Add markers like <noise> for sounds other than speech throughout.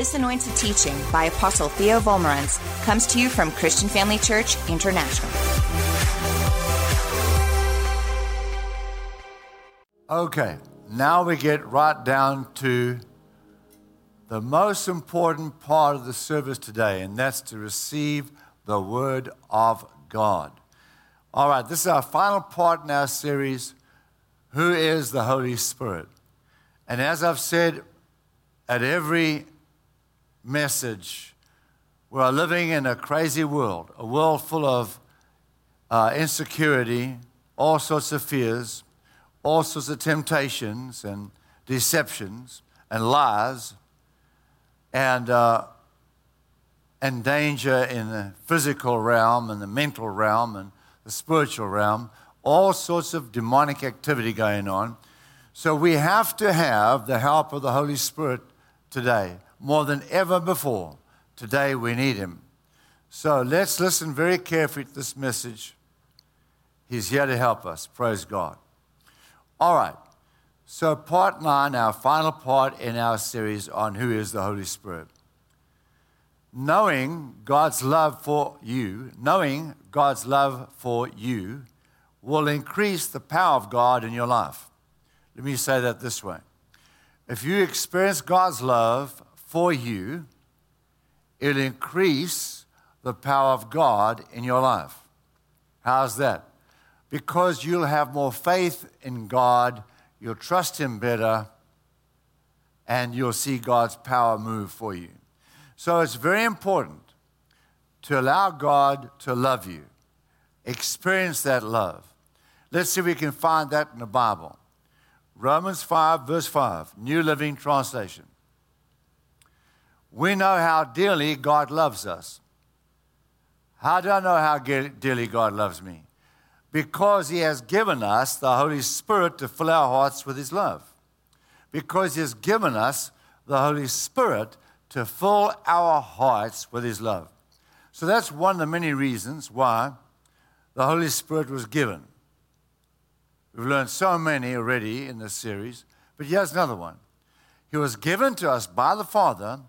This anointed teaching by Apostle Theo Wolmarans comes to you from Christian Family Church International. Okay, now we get right down to the most important part of the service today, and that's to receive the Word of God. All right, this is our final part in our series Who is the Holy Spirit? And as I've said at every message, we are living in a crazy world, a world full of uh, insecurity, all sorts of fears, all sorts of temptations and deceptions and lies, and, uh, and danger in the physical realm and the mental realm and the spiritual realm, all sorts of demonic activity going on. So we have to have the help of the Holy Spirit today, more than ever before. Today we need Him. So let's listen very carefully to this message. He's here to help us. Praise God. All right. So, part nine, our final part in our series on who is the Holy Spirit. Knowing God's love for you, knowing God's love for you will increase the power of God in your life. Let me say that this way. If you experience God's love for you, it'll increase the power of God in your life. How's that? Because you'll have more faith in God, you'll trust Him better, and you'll see God's power move for you. So it's very important to allow God to love you, experience that love. Let's see if we can find that in the Bible. Romans 5, verse 5, New Living Translation. We know how dearly God loves us. How do I know how dearly God loves me? Because He has given us the Holy Spirit to fill our hearts with His love. Because He has given us the Holy Spirit to fill our hearts with His love. So that's one of the many reasons why the Holy Spirit was given. We've learned so many already in this series, but here's another one. He was given to us by the Father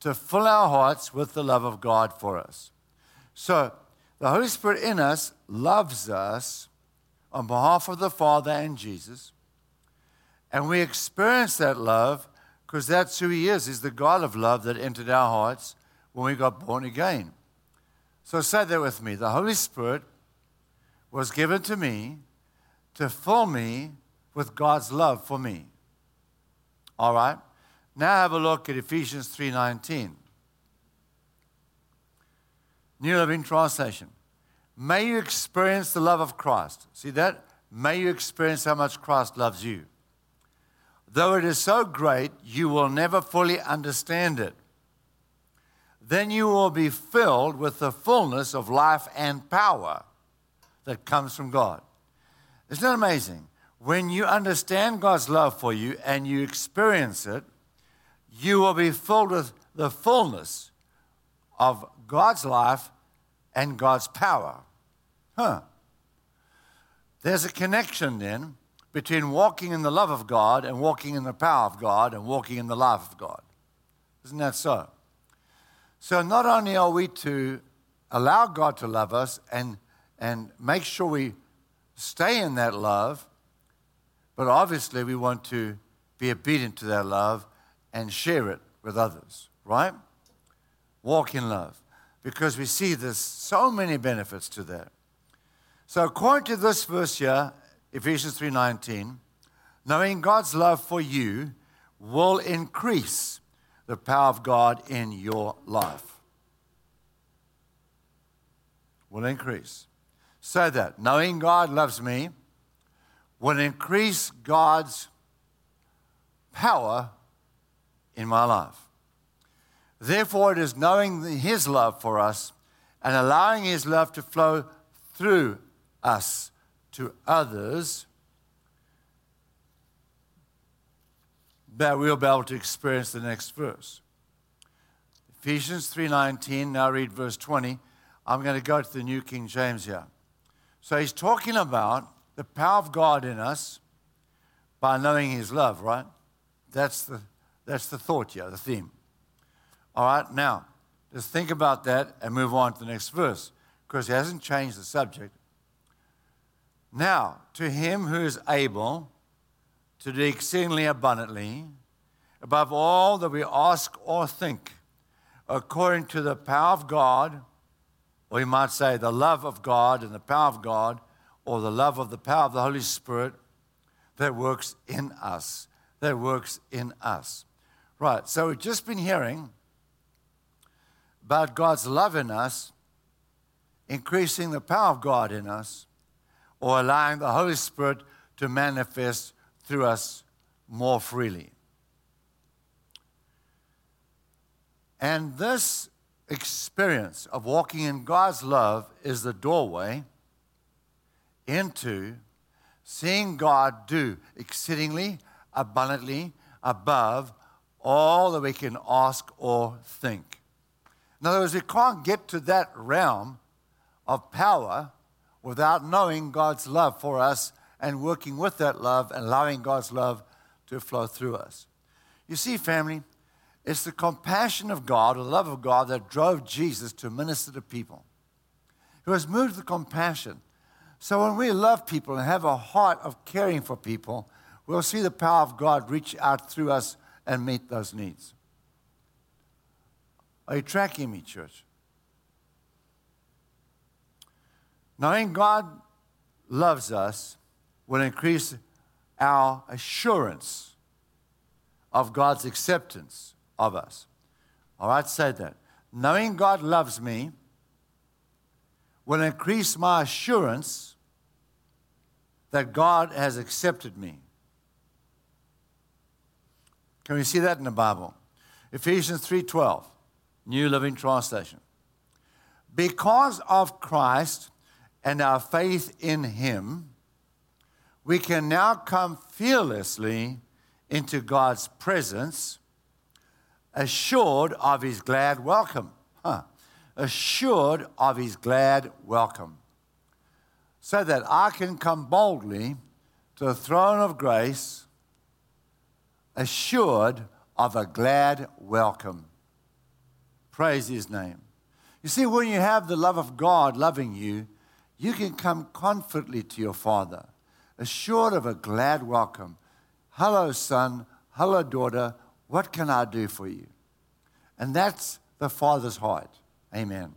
to fill our hearts with the love of God for us. So, the Holy Spirit in us loves us on behalf of the Father and Jesus. And we experience that love because that's who He is. He's the God of love that entered our hearts when we got born again. So say that with me. The Holy Spirit was given to me to fill me with God's love for me. All right? Now have a look at Ephesians 3:19. New Living Translation. May you experience the love of Christ. See that? May you experience how much Christ loves you. Though it is so great, you will never fully understand it. Then you will be filled with the fullness of life and power that comes from God. Isn't that amazing? When you understand God's love for you and you experience it, you will be filled with the fullness of God's life and God's power. Huh. There's a connection then between walking in the love of God and walking in the power of God and walking in the life of God. Isn't that so? So, not only are we to allow God to love us and, and make sure we stay in that love, but obviously we want to be obedient to that love and share it with others, right? Walk in love. Because we see there's so many benefits to that. So according to this verse here, Ephesians 3:19, knowing God's love for you will increase the power of God in your life. Will increase. So that knowing God loves me will increase God's power in my life. Therefore, it is knowing His love for us and allowing His love to flow through us to others that we'll be able to experience the next verse. Ephesians 3:19, now read verse 20. I'm going to go to the New King James here. So he's talking about the power of God in us by knowing his love, right? That's the, that's the thought here, the theme. All right, now, just think about that and move on to the next verse because he hasn't changed the subject. Now, to him who is able to do exceedingly abundantly, above all that we ask or think, according to the power of God, or you might say the love of God and the power of God, or the love of the power of the Holy Spirit that works in us. That works in us. Right, so we've just been hearing about God's love in us, increasing the power of God in us, or allowing the Holy Spirit to manifest through us more freely. And this experience of walking in God's love is the doorway into seeing God do exceedingly abundantly above all that we can ask or think. In other words, we can't get to that realm of power without knowing God's love for us and working with that love and allowing God's love to flow through us. You see, family, it's the compassion of God, the love of God, that drove Jesus to minister to people. He was moved with compassion. So when we love people and have a heart of caring for people, we'll see the power of God reach out through us and meet those needs. Are you tracking me, church? Knowing God loves us will increase our assurance of God's acceptance of us. All right, say that. Knowing God loves me will increase my assurance that God has accepted me. Can we see that in the Bible? Ephesians 3:12, New Living Translation. Because of Christ and our faith in him, we can now come fearlessly into God's presence, assured of his glad welcome. Huh. Assured of his glad welcome. So that I can come boldly to the throne of grace, assured of a glad welcome. Praise his name. You see, when you have the love of God loving you, you can come confidently to your Father, assured of a glad welcome. Hello, son. Hello, daughter. What can I do for you? And that's the Father's heart. Amen.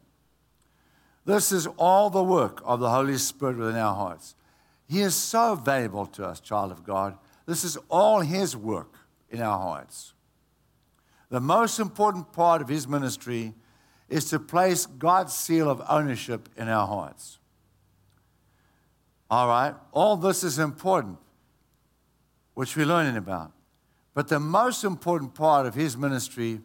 This is all the work of the Holy Spirit within our hearts. He is so valuable to us, child of God. This is all His work in our hearts. The most important part of His ministry is to place God's seal of ownership in our hearts. All right? All this is important, which we're learning about. But the most important part of his ministry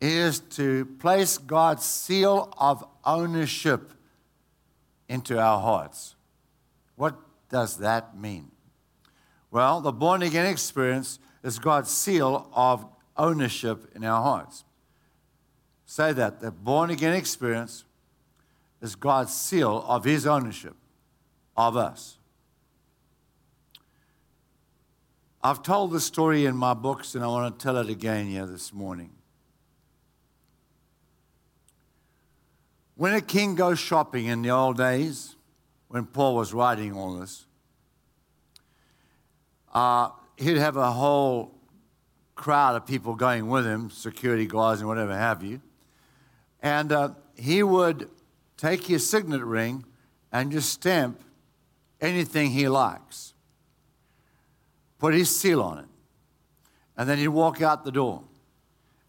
is to place God's seal of ownership into our hearts. What does that mean? Well, the born again experience is God's seal of ownership in our hearts. Say that the born again experience is God's seal of his ownership of us. I've told the story in my books and I want to tell it again here this morning. When a king goes shopping in the old days, when Paul was writing all this, uh, he'd have a whole crowd of people going with him, security guards and whatever have you. And uh, he would take his signet ring and just stamp anything he likes, put his seal on it, and then he'd walk out the door.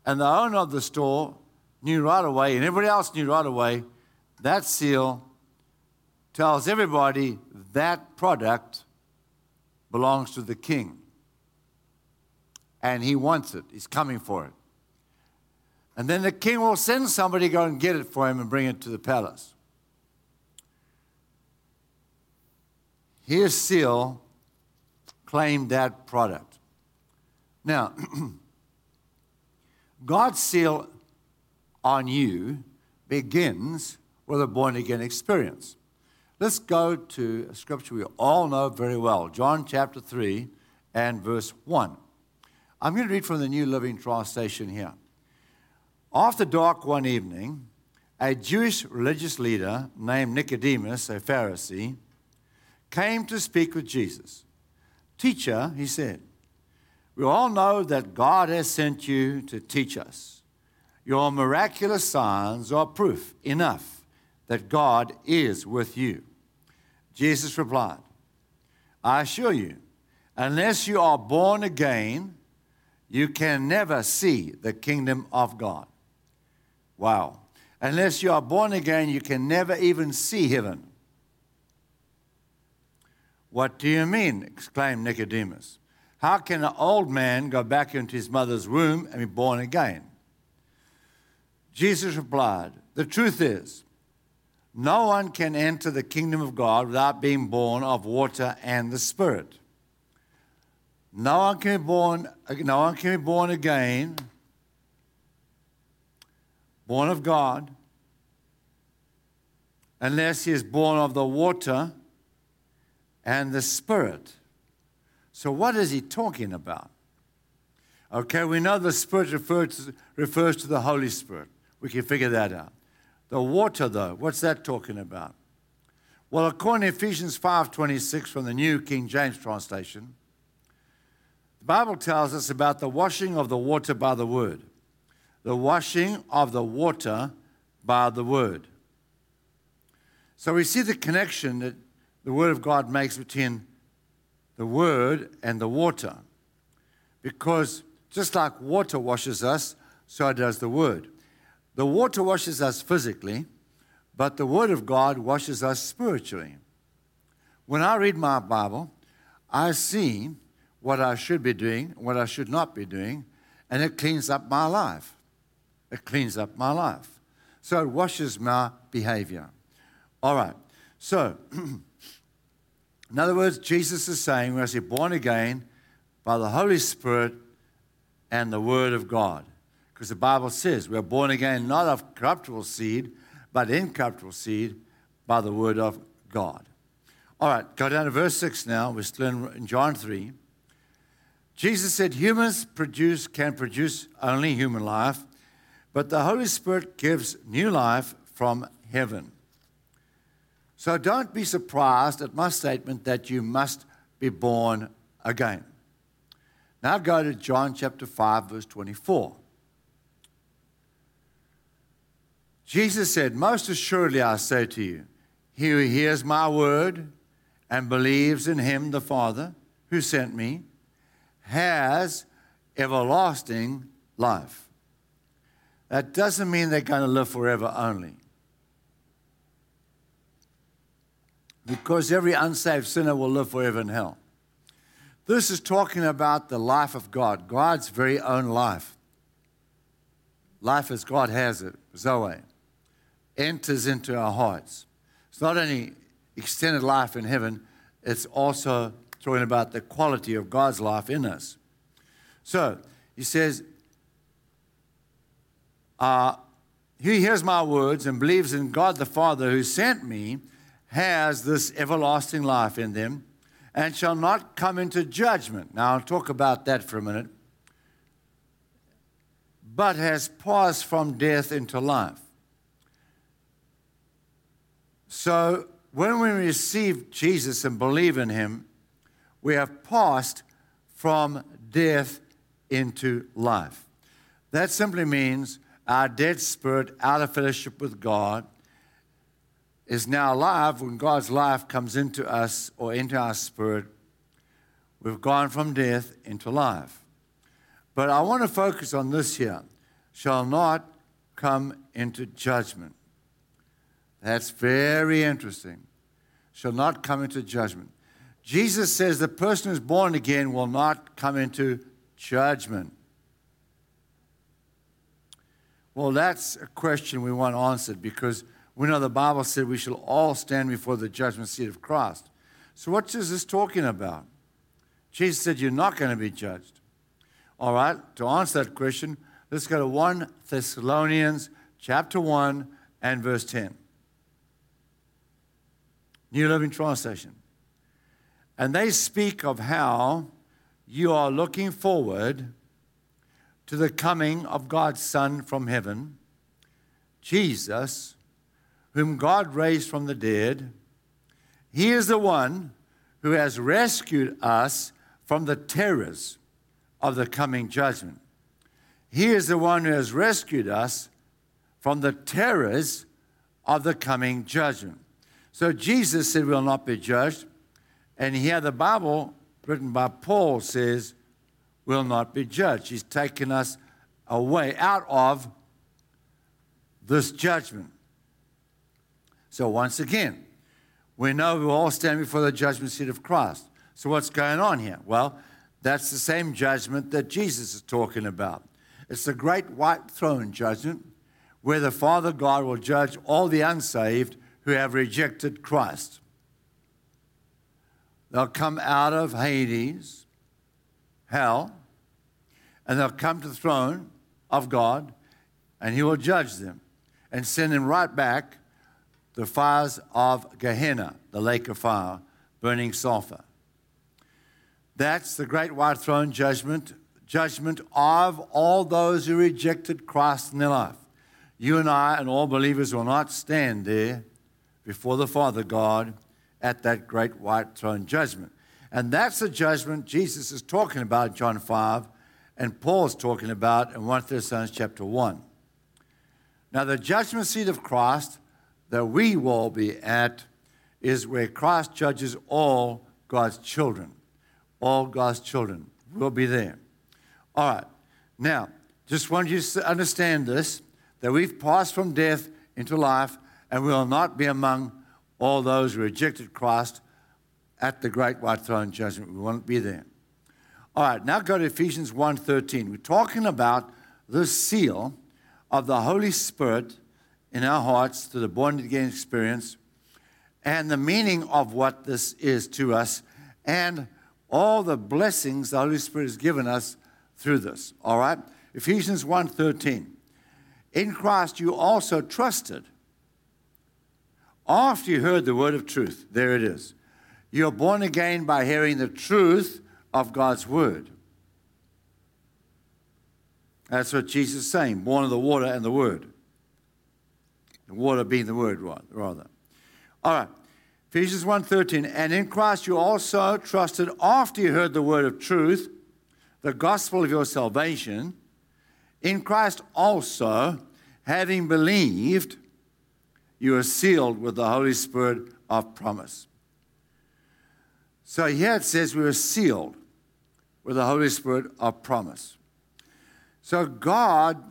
And the owner of the store knew right away, and everybody else knew right away, that seal tells everybody that product belongs to the king. And he wants it, he's coming for it. And then the king will send somebody to go and get it for him and bring it to the palace. His seal claimed that product. Now, <clears throat> God's seal on you begins with a born again experience. Let's go to a scripture we all know very well John chapter 3 and verse 1. I'm going to read from the New Living Translation here. After dark one evening, a Jewish religious leader named Nicodemus, a Pharisee, came to speak with Jesus. Teacher, he said, we all know that God has sent you to teach us. Your miraculous signs are proof enough that God is with you. Jesus replied, I assure you, unless you are born again, you can never see the kingdom of God. Wow. Unless you are born again, you can never even see heaven. What do you mean? exclaimed Nicodemus. How can an old man go back into his mother's womb and be born again? Jesus replied, The truth is, no one can enter the kingdom of God without being born of water and the Spirit. No one can be born, no one can be born again, born of God, unless he is born of the water and the Spirit. So, what is he talking about? Okay, we know the Spirit refers to, refers to the Holy Spirit. We can figure that out. The water, though, what's that talking about? Well, according to Ephesians 5:26 from the New King James translation, the Bible tells us about the washing of the water by the word. The washing of the water by the word. So we see the connection that the word of God makes between the word and the water. Because just like water washes us, so does the word. The water washes us physically, but the Word of God washes us spiritually. When I read my Bible, I see what I should be doing, what I should not be doing, and it cleans up my life. It cleans up my life. So it washes my behavior. All right. So, <clears throat> in other words, Jesus is saying we are born again by the Holy Spirit and the Word of God. Because the Bible says we are born again not of corruptible seed, but incorruptible seed by the word of God. All right, go down to verse 6 now. We're still in John 3. Jesus said, Humans produce, can produce only human life, but the Holy Spirit gives new life from heaven. So don't be surprised at my statement that you must be born again. Now go to John chapter 5, verse 24. Jesus said, Most assuredly I say to you, he who hears my word and believes in him, the Father, who sent me, has everlasting life. That doesn't mean they're going to live forever only. Because every unsaved sinner will live forever in hell. This is talking about the life of God, God's very own life. Life as God has it, Zoe enters into our hearts. It's not only extended life in heaven, it's also talking about the quality of God's life in us. So he says, uh, He hears my words and believes in God the Father who sent me, has this everlasting life in them, and shall not come into judgment. Now I'll talk about that for a minute. But has passed from death into life. So when we receive Jesus and believe in him, we have passed from death into life. That simply means our dead spirit, out of fellowship with God, is now alive when God's life comes into us or into our spirit. We've gone from death into life. But I want to focus on this here shall not come into judgment. That's very interesting. Shall not come into judgment. Jesus says the person who's born again will not come into judgment. Well, that's a question we want answered because we know the Bible said we shall all stand before the judgment seat of Christ. So, what is this talking about? Jesus said you're not going to be judged. All right, to answer that question, let's go to 1 Thessalonians chapter 1 and verse 10. New Living Translation. And they speak of how you are looking forward to the coming of God's Son from heaven, Jesus, whom God raised from the dead. He is the one who has rescued us from the terrors of the coming judgment. He is the one who has rescued us from the terrors of the coming judgment. So Jesus said, We'll not be judged. And here the Bible, written by Paul, says, We'll not be judged. He's taken us away out of this judgment. So once again, we know we all stand before the judgment seat of Christ. So what's going on here? Well, that's the same judgment that Jesus is talking about. It's the great white throne judgment where the Father God will judge all the unsaved who have rejected Christ. They'll come out of Hades, hell, and they'll come to the throne of God, and He will judge them and send them right back to the fires of Gehenna, the lake of fire, burning sulfur. That's the great white throne judgment, judgment of all those who rejected Christ in their life. You and I and all believers will not stand there before the Father God at that great white throne judgment. And that's the judgment Jesus is talking about in John 5 and Paul's talking about in 1 Thessalonians chapter 1. Now, the judgment seat of Christ that we will be at is where Christ judges all God's children. All God's children will be there. All right. Now, just want you to understand this that we've passed from death into life and we will not be among all those who rejected Christ at the great white throne judgment. We won't be there. All right, now go to Ephesians 1:13. We're talking about the seal of the Holy Spirit in our hearts through the born again experience and the meaning of what this is to us and all the blessings the Holy Spirit has given us through this. All right? Ephesians 1:13. In Christ you also trusted after you heard the word of truth. There it is. You're born again by hearing the truth of God's word. That's what Jesus is saying, born of the water and the word. The water being the word, rather. All right. Ephesians 1:13, and in Christ you also trusted after you heard the word of truth, the gospel of your salvation. In Christ also, having believed, you are sealed with the Holy Spirit of promise. So here it says we were sealed with the Holy Spirit of promise. So God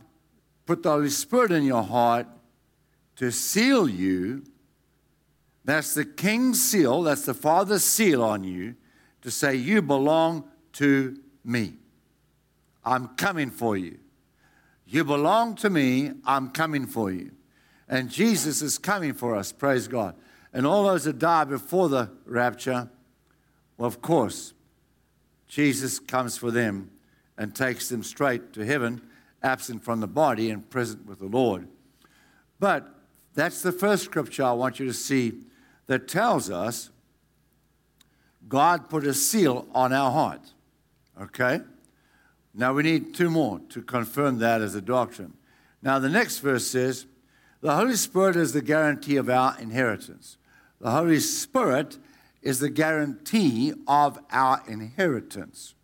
put the Holy Spirit in your heart to seal you. That's the king's seal, that's the Father's seal on you to say, You belong to me. I'm coming for you. You belong to me, I'm coming for you. And Jesus is coming for us, praise God. And all those that die before the rapture, well, of course, Jesus comes for them and takes them straight to heaven, absent from the body and present with the Lord. But that's the first scripture I want you to see that tells us God put a seal on our heart. Okay? Now we need two more to confirm that as a doctrine. Now the next verse says, The Holy Spirit is the guarantee of our inheritance. The Holy Spirit is the guarantee of our inheritance.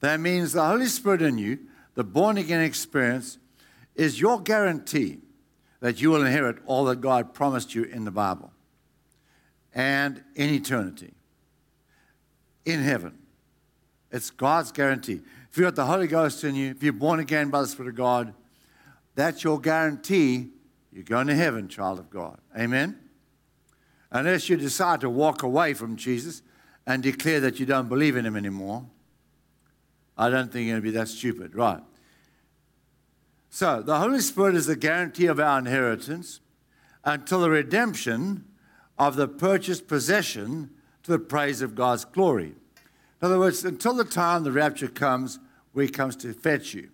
That means the Holy Spirit in you, the born again experience, is your guarantee that you will inherit all that God promised you in the Bible and in eternity, in heaven. It's God's guarantee. If you've got the Holy Ghost in you, if you're born again by the Spirit of God, that's your guarantee you're going to heaven, child of God. Amen? unless you decide to walk away from Jesus and declare that you don't believe in him anymore. I don't think you're going to be that stupid, right? So, the Holy Spirit is the guarantee of our inheritance until the redemption of the purchased possession to the praise of God's glory. In other words, until the time the rapture comes, we comes to fetch you.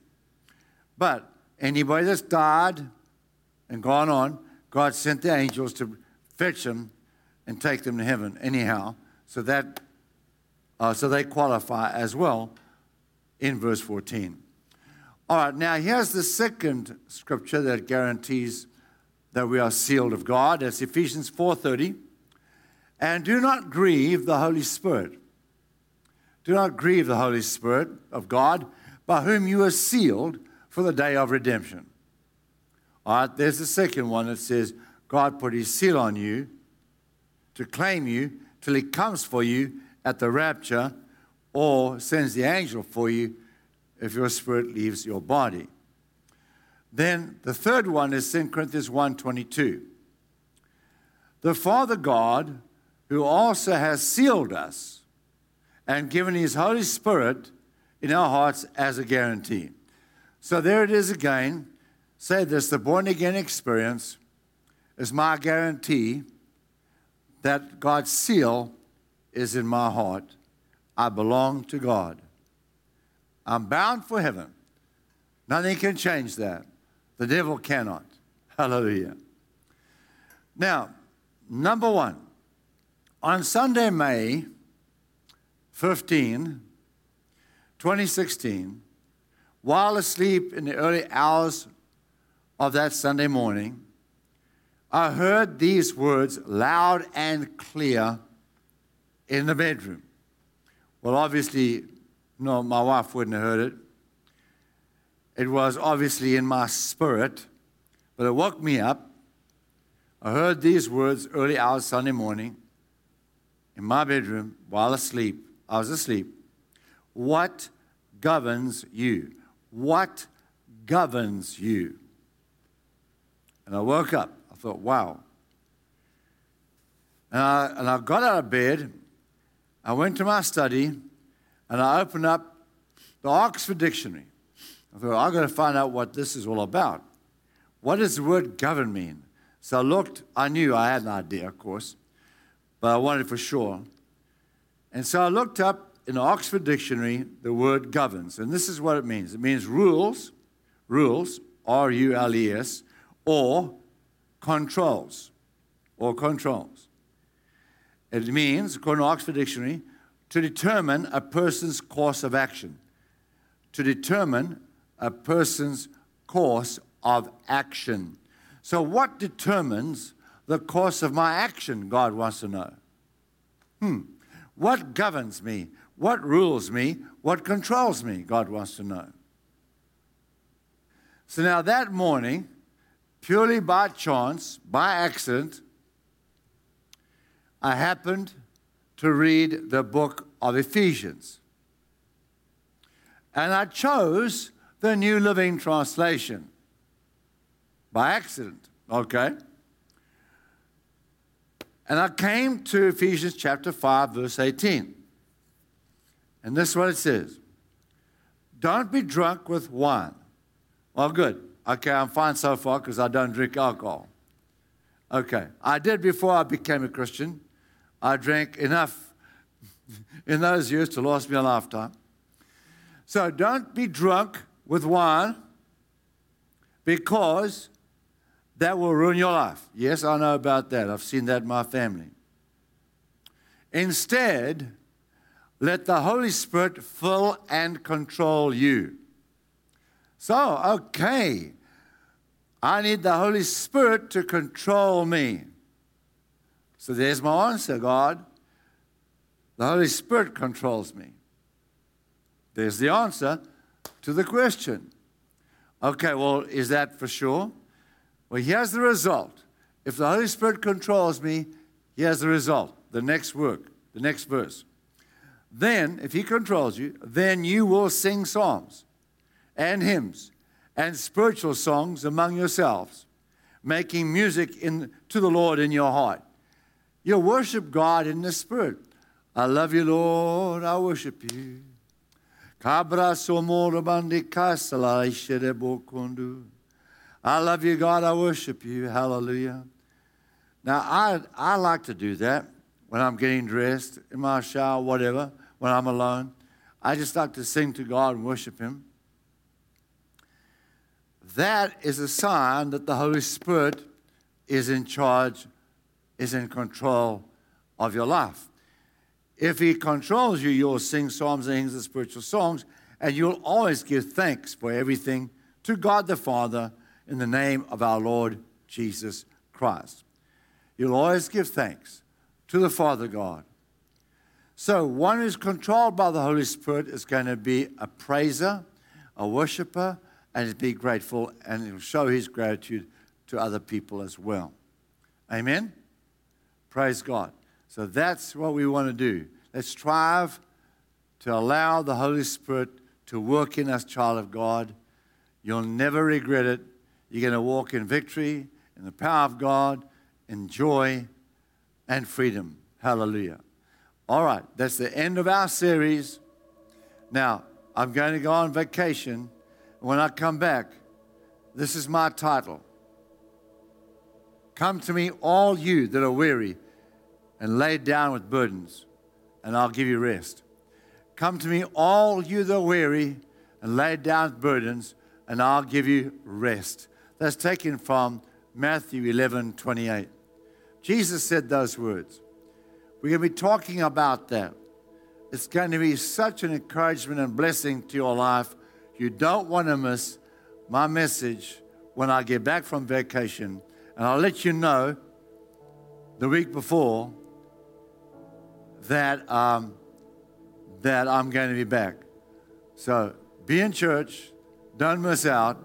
But anybody that's died and gone on, God sent the angels to fetch them and take them to heaven anyhow. So that uh, so they qualify as well in verse 14. All right, now here's the second scripture that guarantees that we are sealed of God. That's Ephesians 4:30. And do not grieve the Holy Spirit. Do not grieve the Holy Spirit of God, by whom you are sealed for the day of redemption. All right, there's the second one that says God put his seal on you to claim you till he comes for you at the rapture or sends the angel for you if your spirit leaves your body. Then the third one is 2 Corinthians 1:22. The Father God, who also has sealed us and given his Holy Spirit in our hearts as a guarantee. So there it is again. Say this the born again experience is my guarantee that God's seal is in my heart. I belong to God. I'm bound for heaven. Nothing can change that. The devil cannot. Hallelujah. Now, number one, on Sunday, May 15, 2016, while asleep in the early hours of that Sunday morning, I heard these words loud and clear in the bedroom. Well, obviously, no, my wife wouldn't have heard it. It was obviously in my spirit, but it woke me up. I heard these words early hours Sunday morning in my bedroom while asleep. I was asleep. What governs you? What governs you? And I woke up. I thought, wow. And I, and I got out of bed. I went to my study and I opened up the Oxford Dictionary. I thought, I've got to find out what this is all about. What does the word govern mean? So I looked, I knew I had an idea, of course, but I wanted for sure. And so I looked up in the Oxford Dictionary the word governs, and this is what it means it means rules, rules, R U L E S, or controls, or controls. It means, according to Oxford Dictionary, to determine a person's course of action. To determine a person's course of action. So, what determines the course of my action? God wants to know. Hmm. What governs me? What rules me? What controls me? God wants to know. So now that morning, purely by chance, by accident, I happened to read the book of Ephesians. And I chose the New Living Translation by accident, okay? And I came to Ephesians chapter 5, verse 18. And this is what it says Don't be drunk with wine. Well, good. Okay, I'm fine so far because I don't drink alcohol. Okay, I did before I became a Christian. I drank enough <laughs> in those years to last me a lifetime. So don't be drunk with wine because that will ruin your life. Yes, I know about that. I've seen that in my family. Instead, let the Holy Spirit fill and control you. So, okay, I need the Holy Spirit to control me. So there's my answer, God. The Holy Spirit controls me. There's the answer to the question. Okay, well, is that for sure? Well, here's the result. If the Holy Spirit controls me, here's the result. The next work, the next verse. Then, if He controls you, then you will sing psalms and hymns and spiritual songs among yourselves, making music in, to the Lord in your heart. You'll worship God in the Spirit. I love you, Lord. I worship you. I love you, God. I worship you. Hallelujah. Now, I, I like to do that when I'm getting dressed, in my shower, whatever, when I'm alone. I just like to sing to God and worship Him. That is a sign that the Holy Spirit is in charge, is in control of your life. If He controls you, you'll sing psalms and hymns and spiritual songs, And you'll always give thanks for everything to God the Father in the name of our Lord Jesus Christ. You'll always give thanks to the Father God. So, one who's controlled by the Holy Spirit is going to be a praiser, a worshiper, and be grateful, and he'll show his gratitude to other people as well. Amen? Praise God. So, that's what we want to do. Let's strive to allow the Holy Spirit to work in us, child of God. You'll never regret it. You're going to walk in victory, in the power of God, in joy, and freedom. Hallelujah. All right, that's the end of our series. Now, I'm going to go on vacation. When I come back, this is my title Come to me, all you that are weary and laid down with burdens, and I'll give you rest. Come to me, all you that are weary and laid down with burdens, and I'll give you rest. That's taken from Matthew 11 28. Jesus said those words. We're going to be talking about that. It's going to be such an encouragement and blessing to your life. You don't want to miss my message when I get back from vacation. And I'll let you know the week before that, um, that I'm going to be back. So be in church, don't miss out.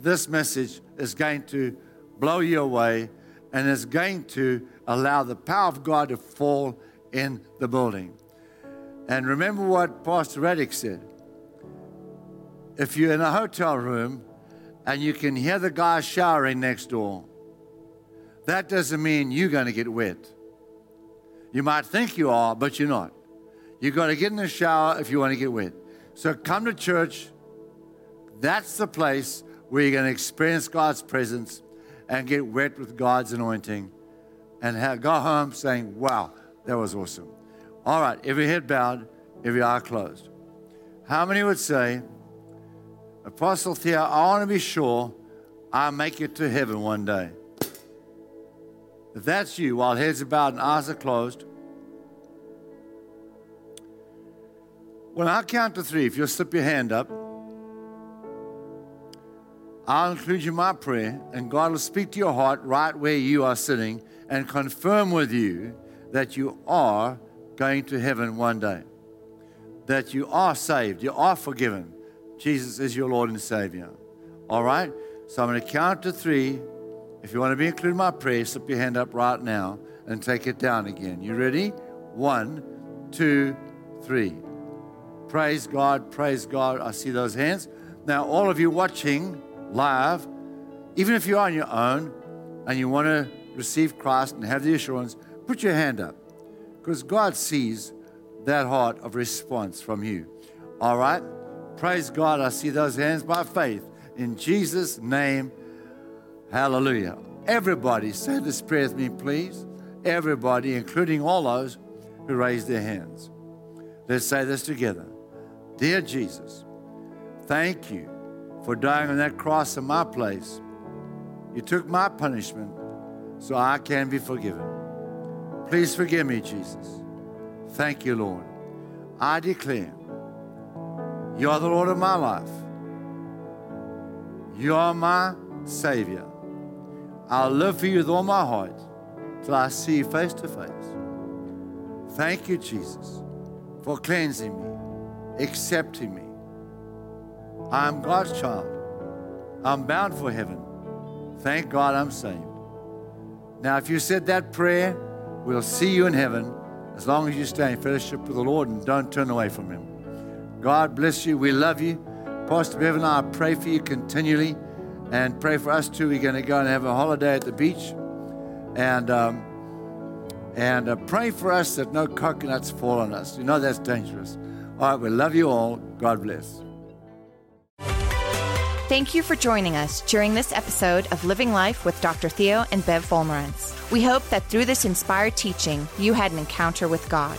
This message is going to blow you away and is going to allow the power of God to fall in the building. And remember what Pastor Raddick said. If you're in a hotel room and you can hear the guy showering next door, that doesn't mean you're going to get wet. You might think you are, but you're not. You've got to get in the shower if you want to get wet. So come to church. That's the place where you're going to experience God's presence and get wet with God's anointing and have, go home saying, Wow, that was awesome. All right, every head bowed, every eye closed. How many would say, Apostle Theo, I want to be sure I make it to heaven one day? If that's you, while heads are bowed and eyes are closed, when I count to three, if you'll slip your hand up, I'll include you in my prayer, and God will speak to your heart right where you are sitting and confirm with you that you are going to heaven one day, that you are saved, you are forgiven. Jesus is your Lord and Savior. All right? So I'm going to count to three. If you want to be included in my prayer, slip your hand up right now and take it down again. You ready? One, two, three. Praise God, praise God. I see those hands. Now, all of you watching live, even if you're on your own and you want to receive Christ and have the assurance, put your hand up because God sees that heart of response from you. All right? Praise God. I see those hands by faith. In Jesus' name, hallelujah. Everybody say this prayer with me, please. Everybody, including all those who raised their hands. Let's say this together. Dear Jesus, thank you for dying on that cross in my place. You took my punishment so I can be forgiven. Please forgive me, Jesus. Thank you, Lord. I declare you are the Lord of my life. You are my Savior. I'll live for you with all my heart till I see you face to face. Thank you, Jesus, for cleansing me, accepting me. I am God's child. I'm bound for heaven. Thank God I'm saved. Now, if you said that prayer, we'll see you in heaven as long as you stay in fellowship with the Lord and don't turn away from Him. God bless you. We love you. Pastor Bev and I pray for you continually and pray for us too. We're going to go and have a holiday at the beach and, um, and uh, pray for us that no coconuts fall on us. You know that's dangerous. All right, we love you all. God bless. Thank you for joining us during this episode of Living Life with Dr. Theo and Bev Wolmarans. We hope that through this inspired teaching, you had an encounter with God.